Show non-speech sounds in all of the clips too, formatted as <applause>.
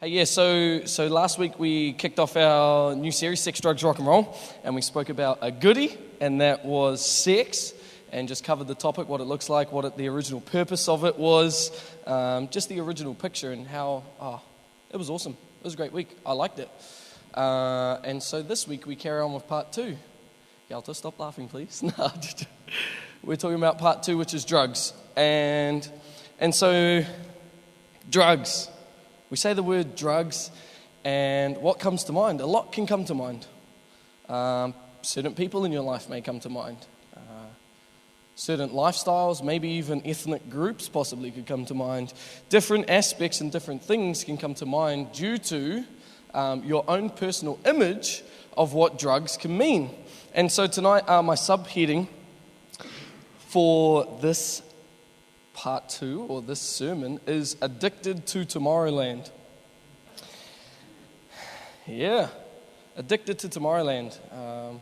Hey, yeah, so, so last week we kicked off our new series, Sex, Drugs, Rock and Roll, and we spoke about a goodie, and that was sex, and just covered the topic, what it looks like, what it, the original purpose of it was, um, just the original picture, and how, oh, it was awesome. It was a great week. I liked it. Uh, and so this week we carry on with part two. Yalta, stop laughing, please. <laughs> No, we're talking about part two, which is drugs. And, and so, drugs. We say the word drugs, and what comes to mind? A lot can come to mind. Um, certain people in your life may come to mind. Uh, certain lifestyles, maybe even ethnic groups, possibly could come to mind. Different aspects and different things can come to mind due to um, your own personal image of what drugs can mean. And so tonight, uh, my subheading for this part two, or this sermon, is Addicted to Tomorrowland. Yeah, Addicted to Tomorrowland. Um,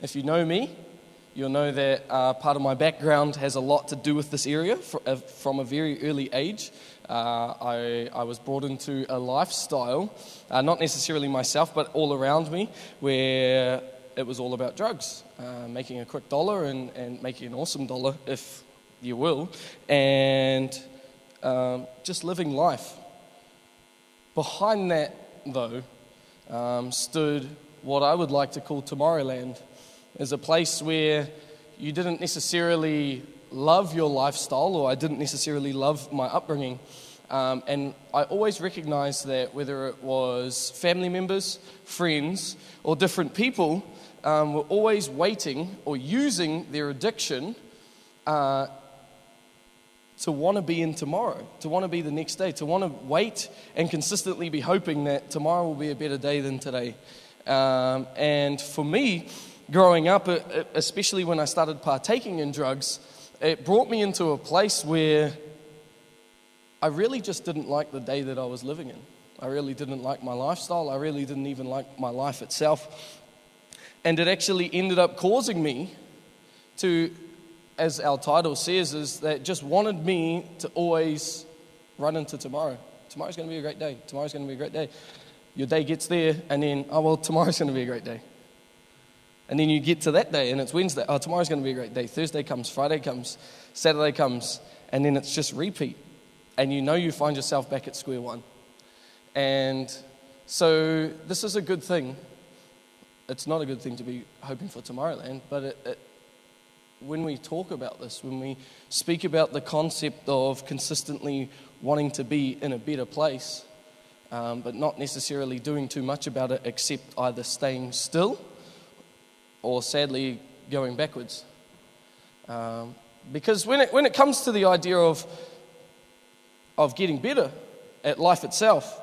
if you know me, you'll know that uh, part of my background has a lot to do with this area uh, from a very early age. Uh, I, I, was brought into a lifestyle, uh, not necessarily myself, but all around me, where it was all about drugs, uh, making a quick dollar and, and making an awesome dollar, if you will, and um, just living life. Behind that, though, um, stood what I would like to call Tomorrowland, as a place where you didn't necessarily love your lifestyle, or I didn't necessarily love my upbringing. Um, and I always recognized that whether it was family members, friends, or different people, um, were always waiting or using their addiction uh, to want to be in tomorrow, to want to be the next day, to want to wait and consistently be hoping that tomorrow will be a better day than today. Um, and for me, growing up, uh, uh, especially when I started partaking in drugs, it brought me into a place where I really just didn't like the day that I was living in. I really didn't like my lifestyle. I really didn't even like my life itself. And it actually ended up causing me to as our title says, is that just wanted me to always run into tomorrow. Tomorrow's going to be a great day. Tomorrow's going to be a great day. Your day gets there, and then, oh, well, tomorrow's going to be a great day. And then you get to that day, and it's Wednesday. Oh, tomorrow's going to be a great day. Thursday comes, Friday comes, Saturday comes, and then it's just repeat. And you know you find yourself back at square one. And so this is a good thing. It's not a good thing to be hoping for Tomorrowland, but it, it when we talk about this, when we speak about the concept of consistently wanting to be in a better place, um, but not necessarily doing too much about it except either staying still or sadly going backwards. Um, because when it, when it comes to the idea of, of getting better at life itself,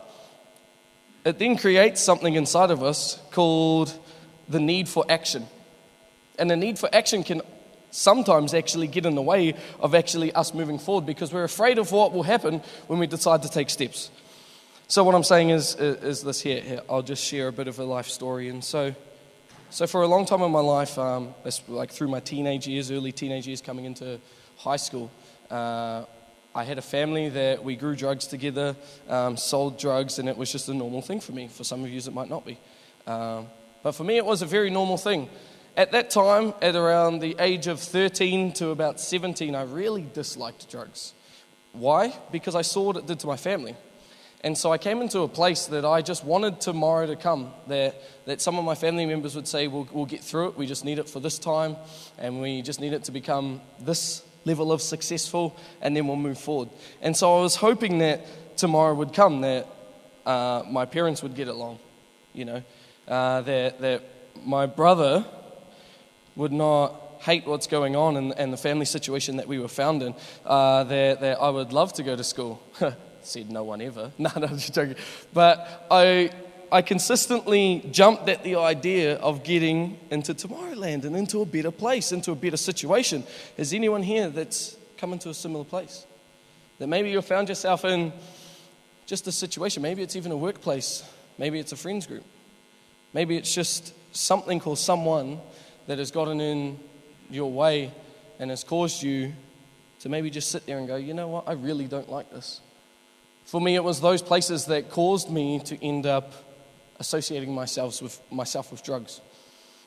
it then creates something inside of us called the need for action. And the need for action can sometimes actually get in the way of actually us moving forward because we're afraid of what will happen when we decide to take steps. So, what I'm saying is, is this here, here. I'll just share a bit of a life story. And so, so for a long time in my life, um, like through my teenage years, early teenage years, coming into high school, uh, I had a family that we grew drugs together, um, sold drugs, and it was just a normal thing for me. For some of you, it might not be. Um, but for me, it was a very normal thing. At that time, at around the age of 13 to about 17, I really disliked drugs. Why? Because I saw what it did to my family. And so I came into a place that I just wanted tomorrow to come, that, that some of my family members would say, we'll, we'll get through it, we just need it for this time, and we just need it to become this level of successful, and then we'll move forward. And so I was hoping that tomorrow would come, that uh, my parents would get along, you know, uh, that, that my brother would not hate what's going on and, and the family situation that we were found in, uh, that, that I would love to go to school. <laughs> Said no one ever. <laughs> No, no, just joking. But I, I consistently jumped at the idea of getting into Tomorrowland and into a better place, into a better situation. Is anyone here that's come into a similar place? That maybe you found yourself in just a situation. Maybe it's even a workplace. Maybe it's a friends group. Maybe it's just something or someone that has gotten in your way and has caused you to maybe just sit there and go, you know what, I really don't like this. For me, it was those places that caused me to end up associating myself with, myself with drugs.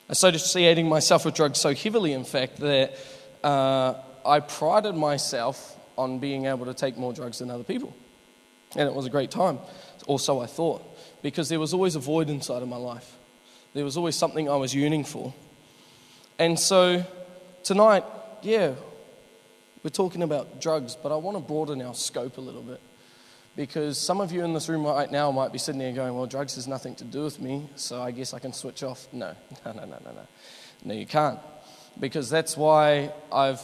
Associating myself with drugs so heavily, in fact, that uh, I prided myself on being able to take more drugs than other people. And it was a great time, or so I thought, because there was always a void inside of my life. There was always something I was yearning for. And so tonight, yeah, we're talking about drugs, but I want to broaden our scope a little bit. Because some of you in this room right now might be sitting there going, well, drugs has nothing to do with me, so I guess I can switch off. No, <laughs> no, no, no, no, no. No, you can't. Because that's why I've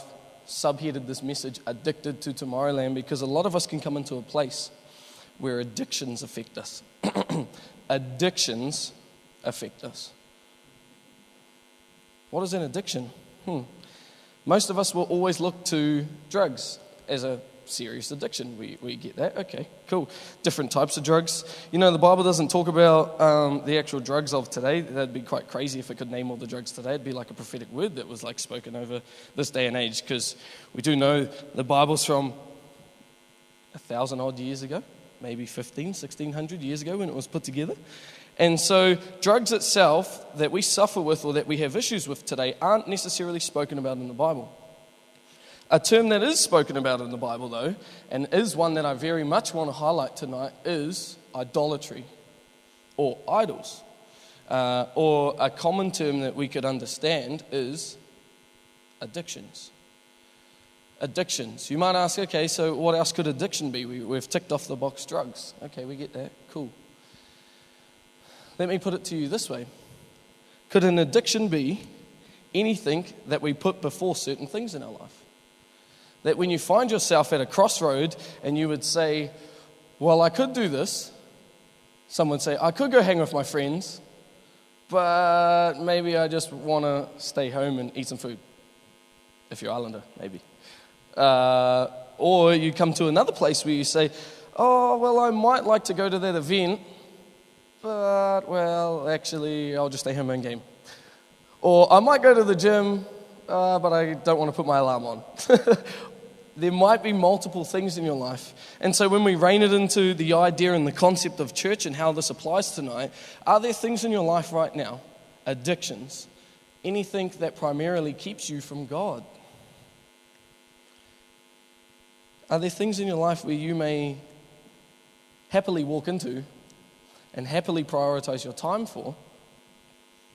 subheaded this message, Addicted to Tomorrowland, because a lot of us can come into a place where addictions affect us. <clears throat> addictions affect us. What is an addiction? Hmm. Most of us will always look to drugs as a serious addiction. We, we get that. Okay, cool. Different types of drugs. You know, the Bible doesn't talk about um, the actual drugs of today. That'd be quite crazy if it could name all the drugs today. It'd be like a prophetic word that was like spoken over this day and age because we do know the Bible's from a thousand odd years ago, maybe 15, 1600 years ago when it was put together. And so, drugs itself that we suffer with or that we have issues with today aren't necessarily spoken about in the Bible. A term that is spoken about in the Bible, though, and is one that I very much want to highlight tonight, is idolatry or idols. Uh, or a common term that we could understand is addictions. Addictions. You might ask, okay, so what else could addiction be? We, we've ticked off the box drugs. Okay, we get that. Cool. Let me put it to you this way Could an addiction be anything that we put before certain things in our life? That when you find yourself at a crossroad and you would say, Well, I could do this, someone would say, I could go hang with my friends, but maybe I just want to stay home and eat some food. If you're Islander, maybe. Uh, or you come to another place where you say, Oh, well, I might like to go to that event, but, well, actually, I'll just stay home and game. Or I might go to the gym, uh, but I don't want to put my alarm on. <laughs> there might be multiple things in your life. And so when we rein it into the idea and the concept of church and how this applies tonight, are there things in your life right now, addictions, anything that primarily keeps you from God? Are there things in your life where you may happily walk into and happily prioritize your time for?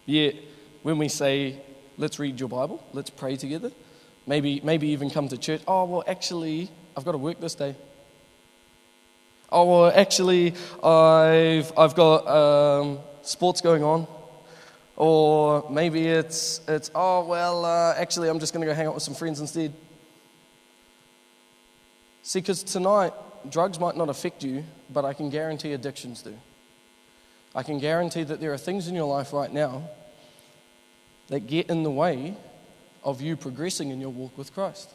Yet, when we say, let's read your Bible, let's pray together, Maybe, maybe even come to church. Oh, well, actually, I've got to work this day. Oh, well, actually, I've, I've got um, sports going on. Or maybe it's, it's oh, well, uh, actually, I'm just going to go hang out with some friends instead. See, because tonight, drugs might not affect you, but I can guarantee addictions do. I can guarantee that there are things in your life right now that get in the way of you progressing in your walk with Christ.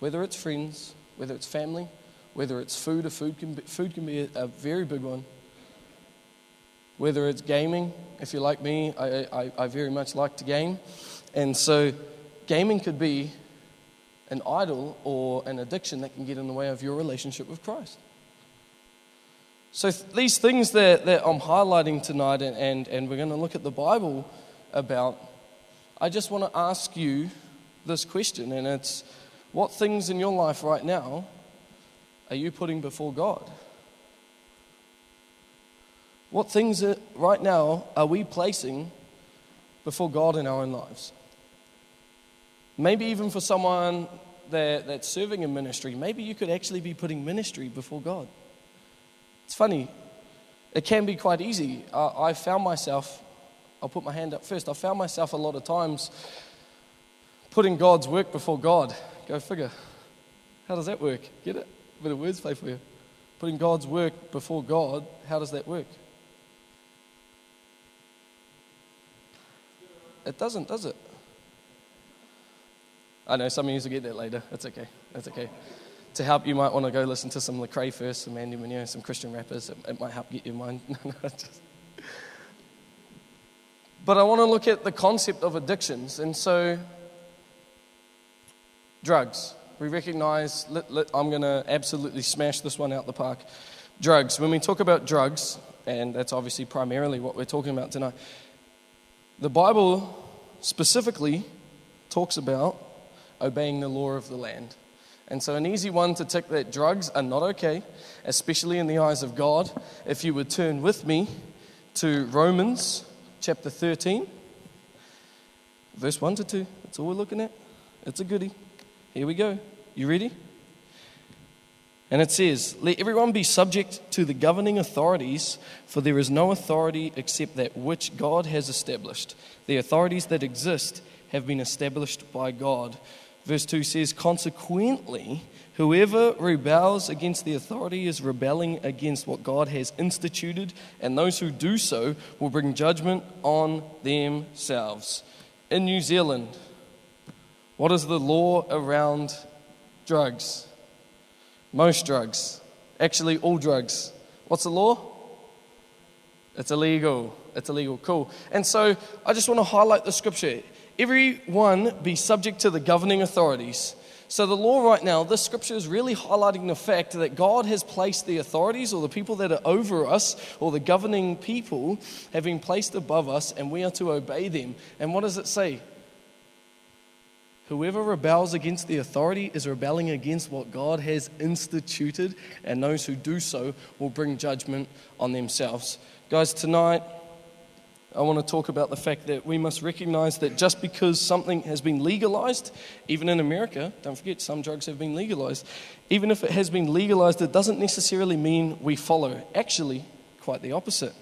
Whether it's friends, whether it's family, whether it's food, a food can be, food can be a, a very big one. Whether it's gaming, if you're like me, I, I, I very much like to game. And so gaming could be an idol or an addiction that can get in the way of your relationship with Christ. So, th- these things that, that I'm highlighting tonight, and, and, and we're going to look at the Bible about, I just want to ask you this question, and it's what things in your life right now are you putting before God? What things right now are we placing before God in our own lives? Maybe even for someone that, that's serving in ministry, maybe you could actually be putting ministry before God. It's funny, it can be quite easy. Uh, I found myself I'll put my hand up first. I found myself a lot of times putting God's work before God. Go figure. How does that work? Get it? A bit of words play for you. Putting God's work before God, how does that work? It doesn't, does it? I know some of you will get that later. That's okay. That's okay. To help, you might want to go listen to some Lecrae first, some Andy Mineo, some Christian rappers. It, it might help get your mind. <laughs> but I want to look at the concept of addictions. And so, drugs. We recognize, I'm going to absolutely smash this one out the park. Drugs. When we talk about drugs, and that's obviously primarily what we're talking about tonight, the Bible specifically talks about obeying the law of the land. And so, an easy one to tick that drugs are not okay, especially in the eyes of God. If you would turn with me to Romans chapter 13, verse 1 to 2. That's all we're looking at. It's a goodie. Here we go. You ready? And it says, Let everyone be subject to the governing authorities, for there is no authority except that which God has established. The authorities that exist have been established by God. Verse 2 says, Consequently, whoever rebels against the authority is rebelling against what God has instituted, and those who do so will bring judgment on themselves. In New Zealand, what is the law around drugs? Most drugs. Actually, all drugs. What's the law? It's illegal. It's illegal. Cool. And so I just want to highlight the scripture. Everyone be subject to the governing authorities. So, the law right now, this scripture is really highlighting the fact that God has placed the authorities or the people that are over us or the governing people have been placed above us and we are to obey them. And what does it say? Whoever rebels against the authority is rebelling against what God has instituted, and those who do so will bring judgment on themselves. Guys, tonight I want to talk about the fact that we must recognize that just because something has been legalized, even in America, don't forget some drugs have been legalized, even if it has been legalized, it doesn't necessarily mean we follow. Actually, quite the opposite.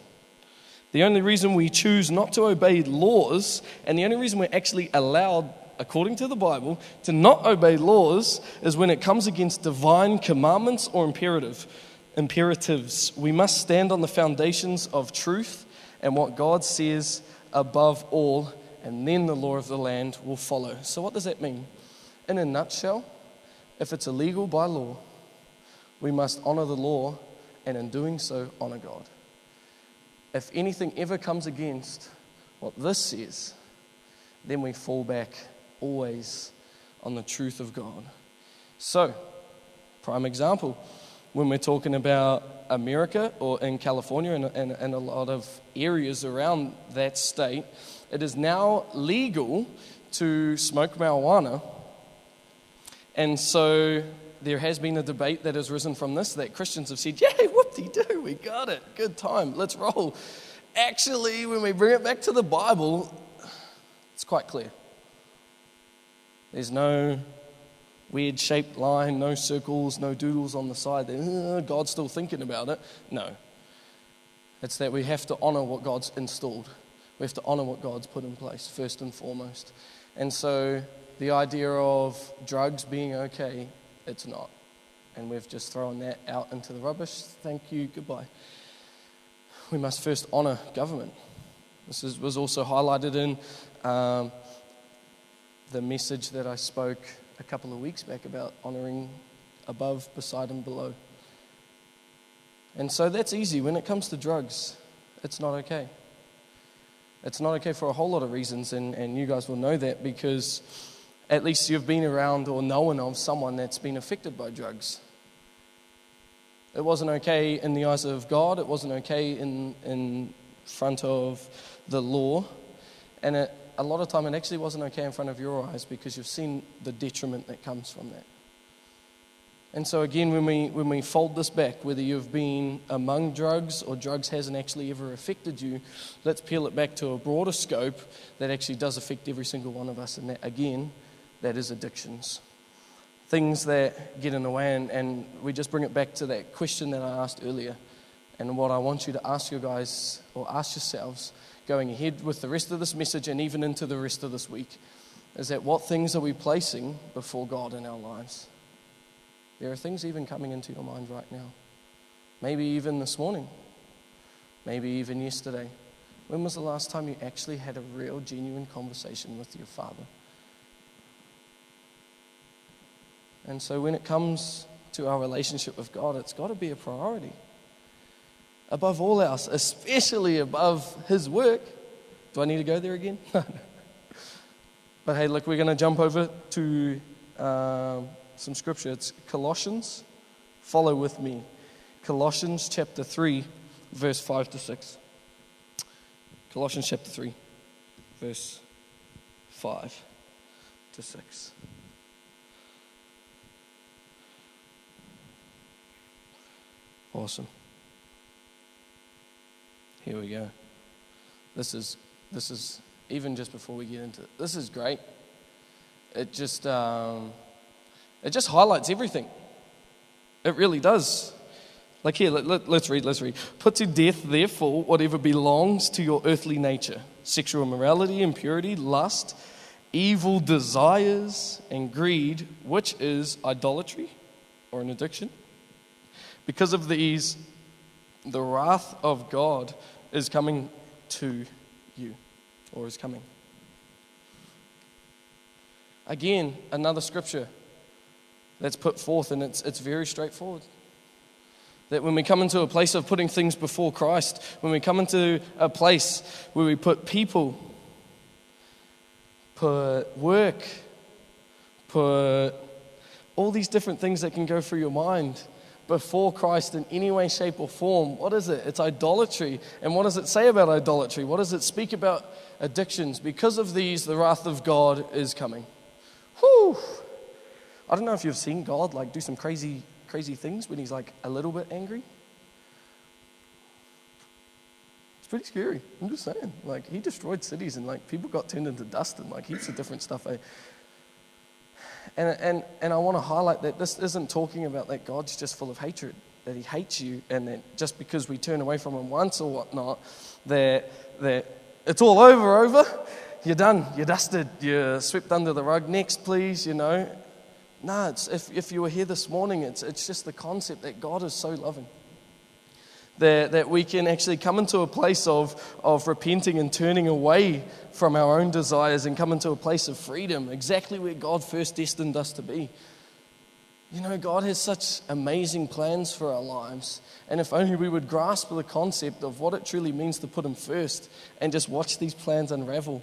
The only reason we choose not to obey laws, and the only reason we're actually allowed according to the Bible, to not obey laws is when it comes against divine commandments or imperative, imperatives. We must stand on the foundations of truth and what God says above all, and then the law of the land will follow. So, what does that mean? In a nutshell, if it's illegal by law, we must honor the law, and in doing so, honor God. If anything ever comes against what this says, then we fall back always on the truth of God. So, prime example, when we're talking about America or in California and, and, and, a lot of areas around that state, it is now legal to smoke marijuana. And so there has been a debate that has risen from this that Christians have said, Yay, whoop de doo, we got it, good time, let's roll. Actually, when we bring it back to the Bible, it's quite clear. There's no weird shaped line, no circles, no doodles on the side. Uh, God's still thinking about it. No. It's that we have to honor what God's installed. We have to honor what God's put in place, first and foremost. And so the idea of drugs being okay, it's not. And we've just thrown that out into the rubbish. Thank you, goodbye. We must first honor government. This is, was also highlighted in um, the message that I spoke a couple of weeks back about honoring above, beside, and below. And so that's easy. When it comes to drugs, it's not okay. It's not okay for a whole lot of reasons, and, and you guys will know that because at least you've been around or known of someone that's been affected by drugs. It wasn't okay in the eyes of God, it wasn't okay in, in front of the law, and it a lot of time it actually wasn't okay in front of your eyes because you've seen the detriment that comes from that. And so, again, when we, when we fold this back, whether you've been among drugs or drugs hasn't actually ever affected you, let's peel it back to a broader scope that actually does affect every single one of us. And that, again, that is addictions. Things that get in the way. And, and we just bring it back to that question that I asked earlier. And what I want you to ask you guys, or ask yourselves, going ahead with the rest of this message and even into the rest of this week is that what things are we placing before God in our lives? There are things even coming into your mind right now. Maybe even this morning. Maybe even yesterday. When was the last time you actually had a real, genuine conversation with your Father? And so when it comes to our relationship with God, it's got to be a priority above all else, especially above his work. Do I need to go there again? <laughs> but hey, look, we're going to jump over to uh, some scripture. It's Colossians. Follow with me. Colossians chapter 3, verse 5 to 6. Colossians chapter 3, verse 5 to 6. Awesome. Here we go. This is this is even just before we get into it. This is great. It just um, it just highlights everything. It really does. Like here, let, us let, read, let's read. Put to death, therefore, whatever belongs to your earthly nature sexual immorality, impurity, lust, evil desires, and greed, which is idolatry or an addiction. Because of these, the wrath of God is coming to you, or is coming. Again, another scripture that's put forth, and it's, it's very straightforward. That when we come into a place of putting things before Christ, when we come into a place where we put people, put work, put all these different things that can go through your mind before Christ in any way, shape, or form, what is it? It's idolatry. And what does it say about idolatry? What does it speak about addictions? Because of these, the wrath of God is coming. Whew. I don't know if you've seen God like do some crazy, crazy things when he's like a little bit angry. It's pretty scary. I'm just saying. Like he destroyed cities and like people got turned into dust and like heaps of different stuff. Eh? And, and, and I want to highlight that this isn't talking about that God's just full of hatred, that he hates you, and that just because we turn away from him once or whatnot, that, that it's all over, over. You're done. You're dusted. You're swept under the rug. Next, please, you know. No, if, if you were here this morning, it's, it's just the concept that God is so loving that, that we can actually come into a place of, of repenting and turning away from our own desires and come into a place of freedom, exactly where God first destined us to be. You know, God has such amazing plans for our lives. And if only we would grasp the concept of what it truly means to put Him first and just watch these plans unravel.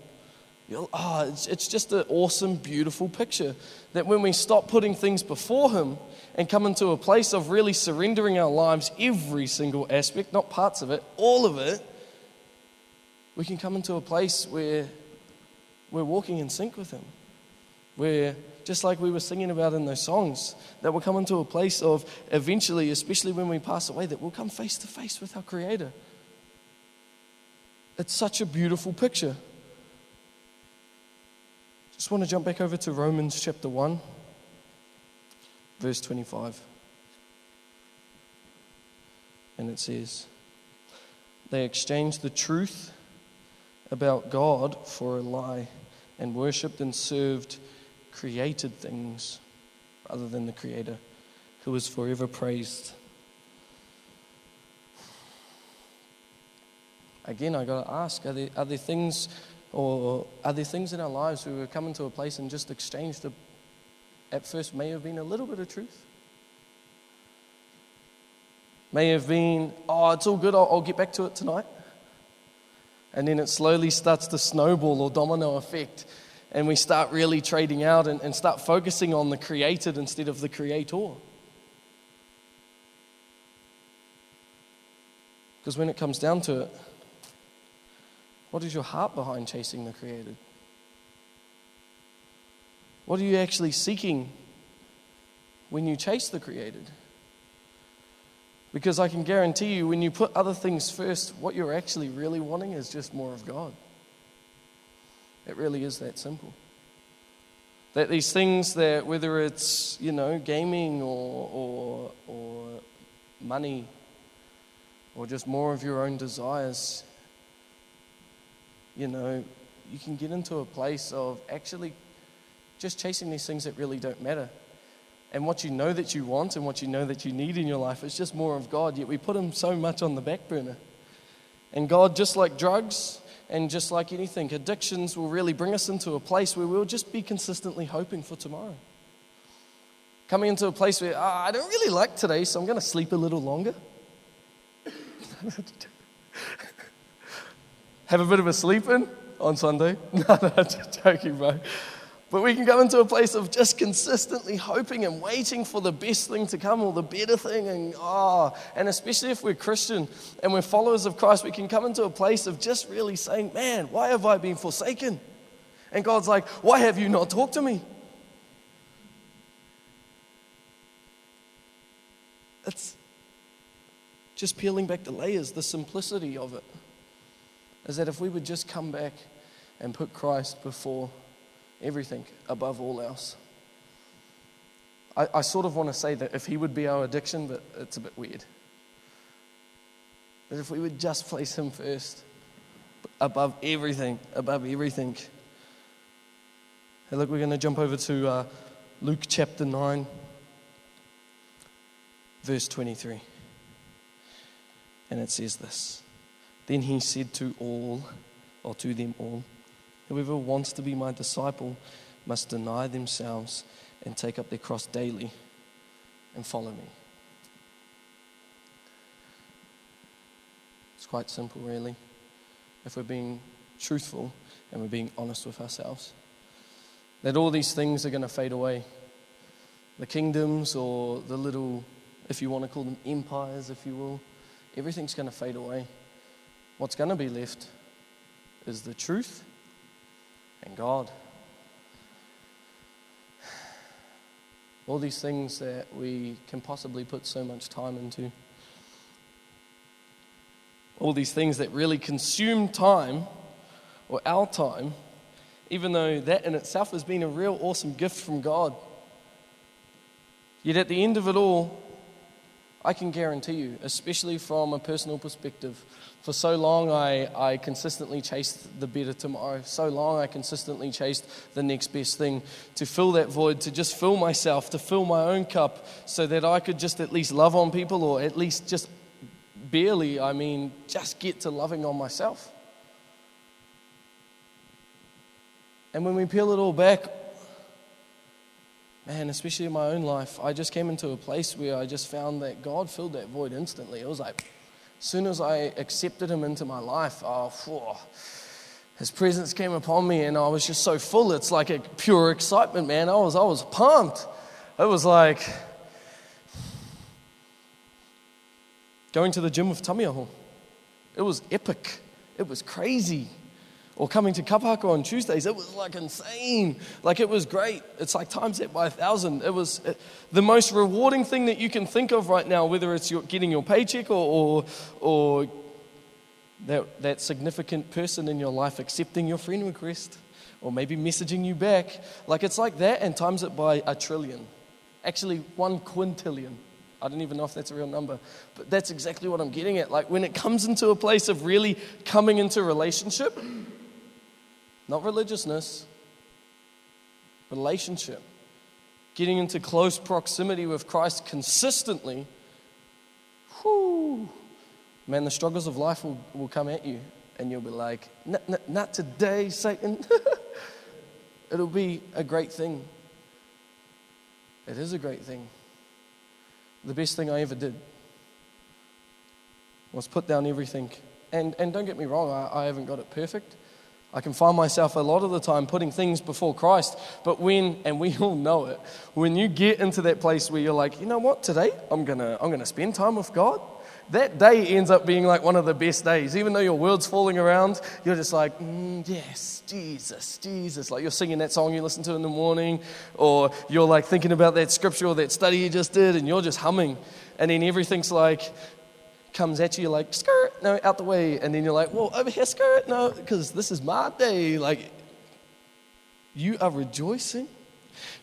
You'll, oh, it's, it's just an awesome, beautiful picture that when we stop putting things before Him and come into a place of really surrendering our lives, every single aspect, not parts of it, all of it, we can come into a place where we're walking in sync with Him. Where, just like we were singing about in those songs, that we'll come into a place of eventually, especially when we pass away, that we'll come face to face with our Creator. It's such a beautiful picture. Just want to jump back over to Romans chapter 1 verse 25. And it says, They exchanged the truth about God for a lie and worshipped and served created things rather than the Creator who is forever praised. Again, I got to ask are there, are there things or are there things in our lives where we're coming to a place and just exchanged the at first may have been a little bit of truth. May have been, oh, it's all good, I'll, I'll get back to it tonight. And then it slowly starts to snowball or domino effect. And we start really trading out and, and start focusing on the created instead of the creator. Because when it comes down to it, what is your heart behind chasing the created? What are you actually seeking when you chase the created? Because I can guarantee you, when you put other things first, what you're actually really wanting is just more of God. It really is that simple. That these things that, whether it's, you know, gaming or, or, or money or just more of your own desires, you know, you can get into a place of actually just chasing these things that really don't matter. And what you know that you want and what you know that you need in your life is just more of God, yet we put Him so much on the back burner. And God, just like drugs and just like anything, addictions will really bring us into a place where we'll just be consistently hoping for tomorrow. Coming into a place where, oh, I don't really like today, so I'm going to sleep a little longer. <laughs> Have a bit of a sleep in on Sunday. <laughs> No, no, just joking, bro. But we can come into a place of just consistently hoping and waiting for the best thing to come or the better thing. And, oh, and especially if we're Christian and we're followers of Christ, we can come into a place of just really saying, Man, why have I been forsaken? And God's like, Why have you not talked to me? It's just peeling back the layers, the simplicity of it is that if we would just come back and put Christ before everything, above all else. I, I sort of want to say that if He would be our addiction, but it's a bit weird. That if we would just place Him first, above everything, above everything. Hey, look, we're going to jump over to uh, Luke chapter 9, verse 23. And it says this Then he said to all, or to them all, Whoever wants to be my disciple must deny themselves and take up their cross daily and follow me. It's quite simple, really, if we're being truthful and we're being honest with ourselves. That all these things are going to fade away. The kingdoms, or the little, if you want to call them empires, if you will, everything's going to fade away. What's going to be left is the truth God. All these things that we can possibly put so much time into. All these things that really consume time or our time, even though that in itself has been a real awesome gift from God. Yet at the end of it all, I can guarantee you, especially from a personal perspective, for so long I, I consistently chased the better tomorrow. So long I consistently chased the next best thing to fill that void, to just fill myself, to fill my own cup, so that I could just at least love on people, or at least just barely, I mean, just get to loving on myself. And when we peel it all back, man, especially in my own life, I just came into a place where I just found that God filled that void instantly. It was like, as soon as I accepted Him into my life, oh, His presence came upon me, and I was just so full. It's like a pure excitement, man. I was, I was pumped. It was like going to the gym with Tamiaho. It was epic. It was crazy or coming to Kapahaka on Tuesdays, it was like insane. Like it was great. It's like times that by a thousand. It was uh, the most rewarding thing that you can think of right now, whether it's your, getting your paycheck or, or, or that, that significant person in your life accepting your friend request or maybe messaging you back. Like it's like that and times it by a trillion. Actually, one quintillion. I don't even know if that's a real number, but that's exactly what I'm getting at. Like when it comes into a place of really coming into relationship, not religiousness, relationship. Getting into close proximity with Christ consistently. Whoo, man, the struggles of life will, will come at you, and you'll be like, Not today, Satan. <laughs> It'll be a great thing. It is a great thing. The best thing I ever did was put down everything. And, and don't get me wrong, I, I haven't got it perfect. I can find myself a lot of the time putting things before Christ. But when, and we all know it, when you get into that place where you're like, you know what, today I'm going to I'm going to spend time with God, that day ends up being like one of the best days. Even though your world's falling around, you're just like, mm, yes, Jesus, Jesus. Like you're singing that song you listen to in the morning, or you're like thinking about that scripture or that study you just did, and you're just humming. And then everything's like, comes at you, like, skirt, no, out the way. And then you're like, well, over here, skirt, no, because this is my day. Like, you are rejoicing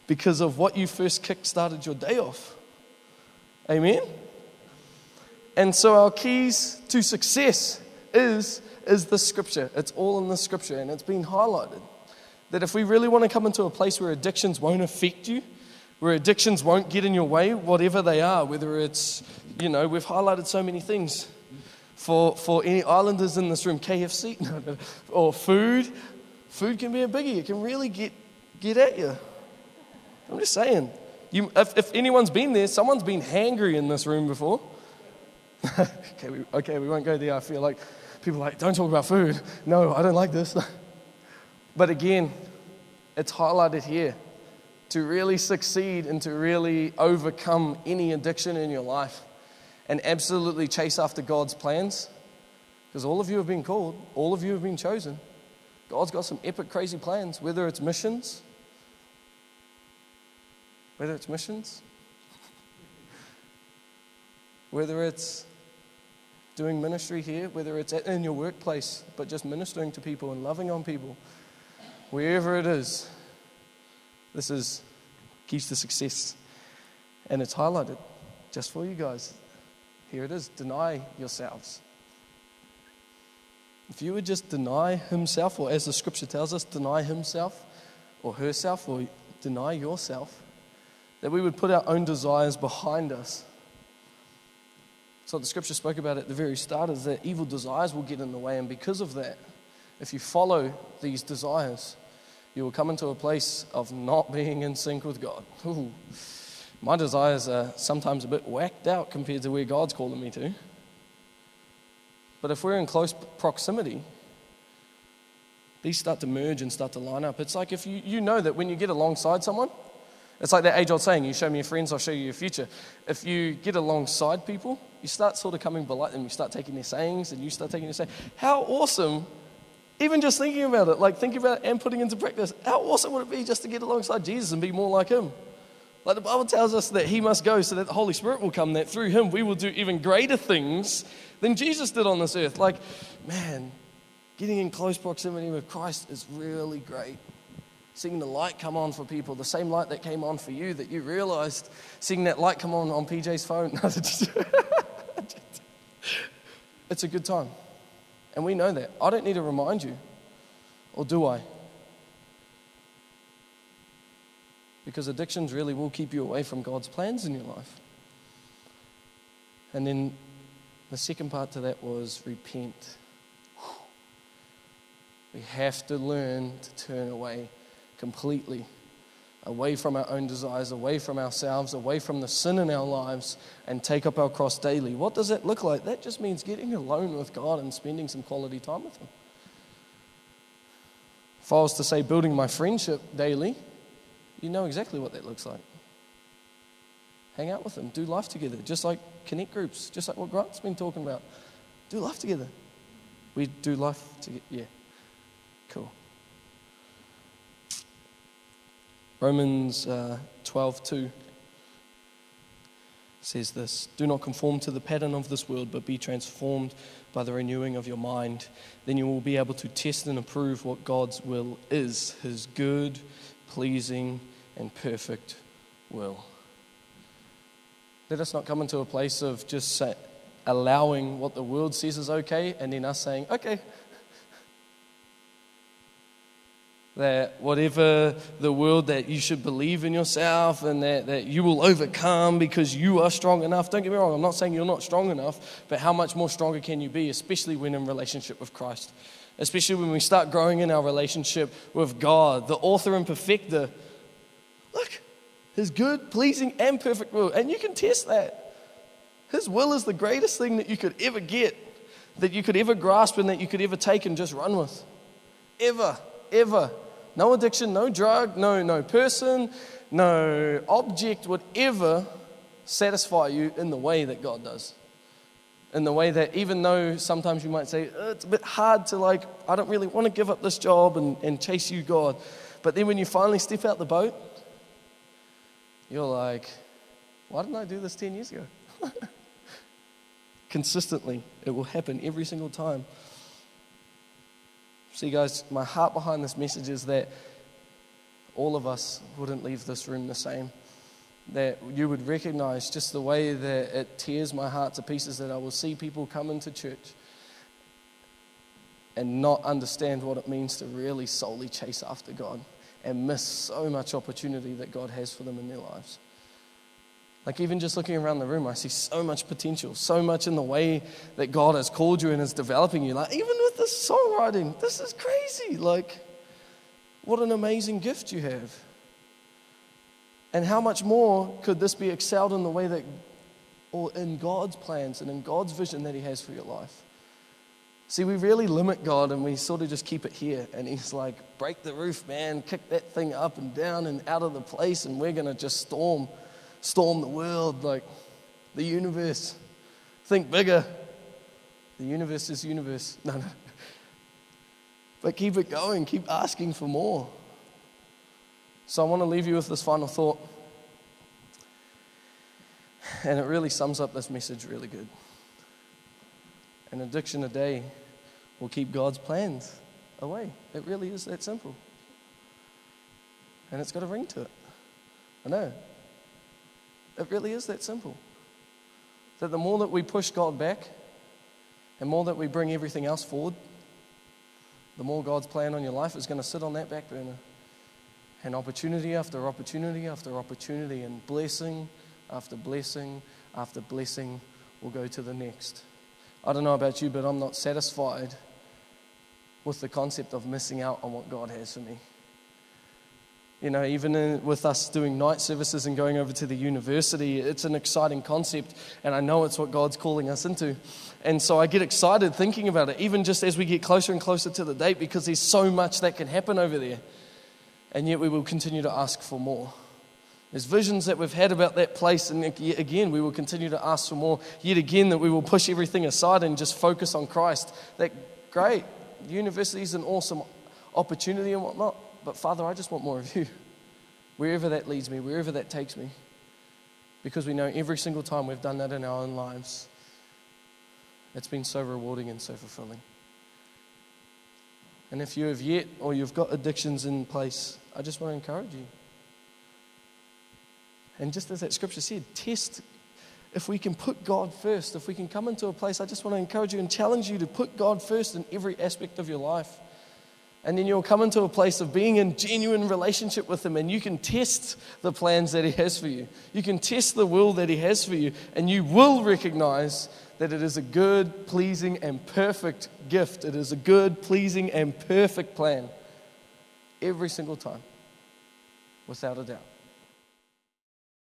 because of what you first kick started your day off. Amen? And so, our keys to success is, is the scripture. It's all in the scripture, and it's been highlighted. That if we really want to come into a place where addictions won't affect you, where addictions won't get in your way, whatever they are, whether it's, you know, we've highlighted so many things. For, for any islanders in this room, KFC <laughs> no, no, or food, food can be a biggie. It can really get, get at you. I'm just saying. You, if, if anyone's been there, someone's been hangry in this room before. <laughs> okay, we, okay, we won't go there. I feel like people are like, don't talk about food. No, I don't like this. <laughs> but again, It's highlighted here. To really succeed and to really overcome any addiction in your life and absolutely chase after God's plans, because all of you have been called, all of you have been chosen. God's got some epic, crazy plans, whether it's missions, whether it's missions, whether it's doing ministry here, whether it's in your workplace, but just ministering to people and loving on people, wherever it is, this is keys to success. And it's highlighted just for you guys. Here it is deny yourselves. If you would just deny himself, or as the scripture tells us, deny himself or herself, or deny yourself, that we would put our own desires behind us. So, the scripture spoke about at the very start is that evil desires will get in the way, and because of that, if you follow these desires, you will come into a place of not <laughs> being in sync with God. Ooh. My desires are sometimes a bit whacked out compared to where God's calling me to. But if we're in close proximity, these start to merge and start to line up. It's like if you, you know that when you get alongside someone, it's like that age old saying, you show me your friends, I'll show you your future. If you get alongside people, you start sort of coming below them, you start taking their sayings and you start taking their sayings. How awesome, even just thinking about it, like thinking about it and putting into practice, how awesome would it be just to get alongside Jesus and be more like him? Like the Bible tells us that he must go so that the Holy Spirit will come, that through him we will do even greater things than Jesus did on this earth. Like, man, getting in close proximity with Christ is really great. Seeing the light come on for people, the same light that came on for you that you realized, seeing that light come on on PJ's phone. <laughs> it's a good time. And we know that. I don't need to remind you. Or do I? Because addictions really will keep you away from God's plans in your life. And then the second part to that was repent. We have to learn to turn away completely, away from our own desires, away from ourselves, away from the sin in our lives, and take up our cross daily. What does that look like? That just means getting alone with God and spending some quality time with Him. If I was to say building my friendship daily, you know exactly what that looks like. Hang out with them, do life together, just like connect groups, just like what Grant's been talking about. Do life together. We do life together. Yeah. Cool. Romans uh, 12 2 says this Do not conform to the pattern of this world, but be transformed by the renewing of your mind. Then you will be able to test and approve what God's will is his good, pleasing, and perfect will. Let us not come into a place of just say, allowing what the world says is okay and then us saying, okay. That whatever the world that you should believe in yourself and that, that you will overcome because you are strong enough. Don't get me wrong, I'm not saying you're not strong enough, but how much more stronger can you be, especially when in relationship with Christ? Especially when we start growing in our relationship with God, the author and perfecter. Look, his good, pleasing, and perfect will. And you can test that. His will is the greatest thing that you could ever get, that you could ever grasp, and that you could ever take and just run with. Ever, ever. No addiction, no drug, no, no person, no object would ever satisfy you in the way that God does. In the way that, even though sometimes you might say, oh, it's a bit hard to, like, I don't really want to give up this job and, and chase you, God. But then when you finally step out the boat, you're like, why didn't I do this 10 years ago? <laughs> Consistently, it will happen every single time. See, guys, my heart behind this message is that all of us wouldn't leave this room the same. That you would recognize just the way that it tears my heart to pieces that I will see people come into church and not understand what it means to really solely chase after God and miss so much opportunity that God has for them in their lives. Like, even just looking around the room, I see so much potential, so much in the way that God has called you and is developing you. Like, even with this songwriting, this is crazy. Like, what an amazing gift you have. And how much more could this be excelled in the way that, or in God's plans and in God's vision that He has for your life? See, we really limit God and we sort of just keep it here. And He's like, break the roof, man, kick that thing up and down and out of the place, and we're going to just storm, storm the world, like the universe. Think bigger. The universe is universe. <laughs> No, no. But keep it going, keep asking for more. So I want to leave you with this final thought. And it really sums up this message really good. An addiction a day will keep God's plans away. It really is that simple. And it's got a ring to it. I know. It really is that simple. That the more that we push God back, and more that we bring everything else forward, the more God's plan on your life is going to sit on that back burner. And opportunity after opportunity after opportunity, and blessing after blessing after blessing will go to the next. I don't know about you, but I'm not satisfied with the concept of missing out on what God has for me. You know, even in, with us doing night services and going over to the university, it's an exciting concept, and I know it's what God's calling us into. And so I get excited thinking about it, even just as we get closer and closer to the date, because there's so much that can happen over there. And yet we will continue to ask for more. There's visions that we've had about that place, and yet again, we will continue to ask for more. Yet again, that we will push everything aside and just focus on Christ. That great, university is an awesome opportunity and whatnot. But Father, I just want more of you. Wherever that leads me, wherever that takes me. Because we know every single time we've done that in our own lives, it's been so rewarding and so fulfilling. And if you have yet or you've got addictions in place, I just want to encourage you. And just as that scripture said, test if we can put God first, if we can come into a place, I just want to encourage you and challenge you to put God first in every aspect of your life. And then you'll come into a place of being in genuine relationship with Him, and you can test the plans that He has for you. You can test the will that He has for you, and you will recognize that it is a good, pleasing, and perfect gift. It is a good, pleasing, and perfect plan every single time, without a doubt.